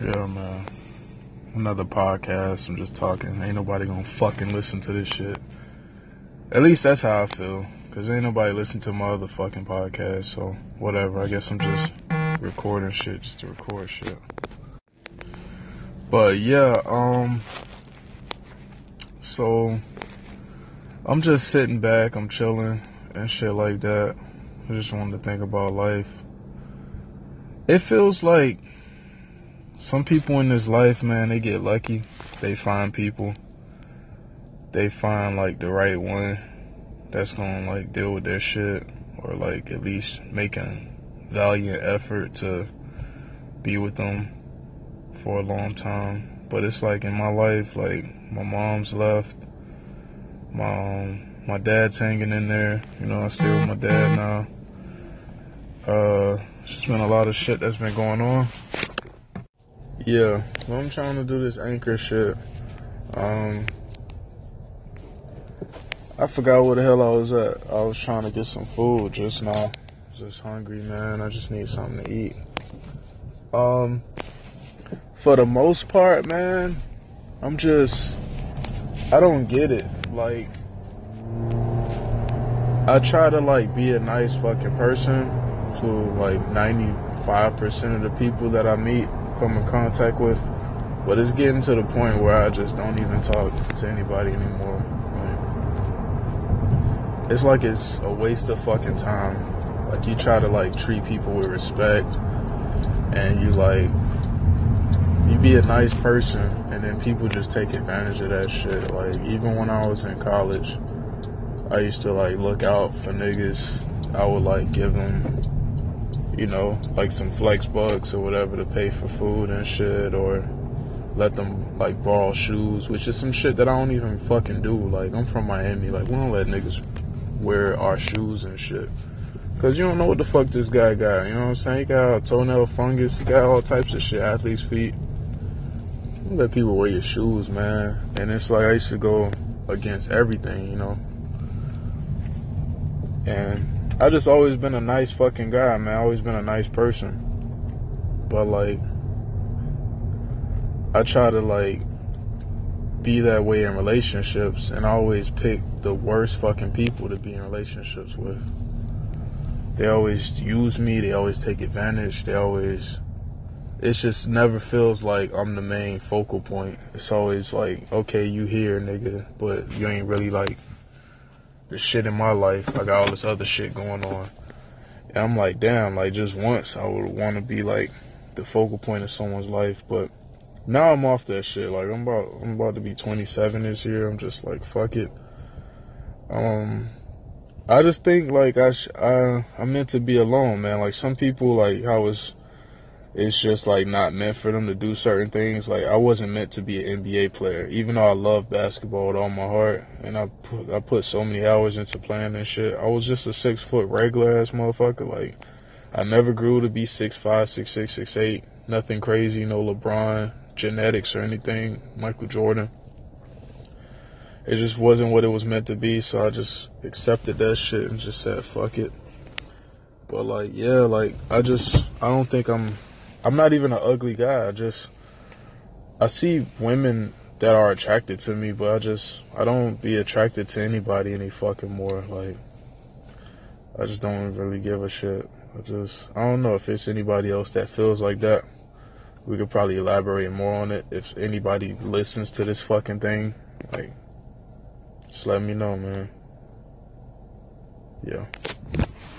Yeah, man. Another podcast. I'm just talking. Ain't nobody gonna fucking listen to this shit. At least that's how I feel. Cause ain't nobody listen to my other fucking podcast. So whatever. I guess I'm just recording shit just to record shit. But yeah, um. So I'm just sitting back. I'm chilling and shit like that. I just wanted to think about life. It feels like some people in this life, man, they get lucky. They find people. They find like the right one that's gonna like deal with their shit or like at least make making valiant effort to be with them for a long time. But it's like in my life, like my mom's left. My um, my dad's hanging in there. You know, I stay with my dad now. Uh, it's just been a lot of shit that's been going on. Yeah, well, I'm trying to do this anchor shit. Um, I forgot where the hell I was at. I was trying to get some food just now. Just hungry, man. I just need something to eat. Um, for the most part, man, I'm just, I don't get it. Like, I try to like be a nice fucking person to like 95% of the people that I meet come in contact with. But it's getting to the point where I just don't even talk to anybody anymore. Like, it's like it's a waste of fucking time. Like you try to like treat people with respect and you like you be a nice person and then people just take advantage of that shit. Like even when I was in college, I used to like look out for niggas. I would like give them you know, like some flex bucks or whatever to pay for food and shit, or let them like borrow shoes, which is some shit that I don't even fucking do. Like I'm from Miami, like we don't let niggas wear our shoes and shit. Cause you don't know what the fuck this guy got. You know what I'm saying? He got toenail fungus. He got all types of shit. Athlete's feet. You let people wear your shoes, man. And it's like I used to go against everything, you know. And I just always been a nice fucking guy, man. Always been a nice person. But like I try to like be that way in relationships and always pick the worst fucking people to be in relationships with. They always use me, they always take advantage, they always it just never feels like I'm the main focal point. It's always like, okay, you here, nigga, but you ain't really like the shit in my life. I got all this other shit going on. And I'm like, damn, like just once I would want to be like the focal point of someone's life, but now I'm off that shit. Like I'm about I'm about to be 27 this year. I'm just like fuck it. Um I just think like I sh- I I'm meant to be alone, man. Like some people like I was it's just like not meant for them to do certain things. Like I wasn't meant to be an NBA player, even though I love basketball with all my heart, and I put I put so many hours into playing and shit. I was just a six foot regular ass motherfucker. Like I never grew to be six five, six six, six eight. Nothing crazy, no LeBron genetics or anything, Michael Jordan. It just wasn't what it was meant to be, so I just accepted that shit and just said fuck it. But like, yeah, like I just I don't think I'm I'm not even an ugly guy. I just I see women that are attracted to me, but I just I don't be attracted to anybody any fucking more. Like I just don't really give a shit. I just I don't know if it's anybody else that feels like that. We could probably elaborate more on it if anybody listens to this fucking thing. Like just let me know, man. Yeah.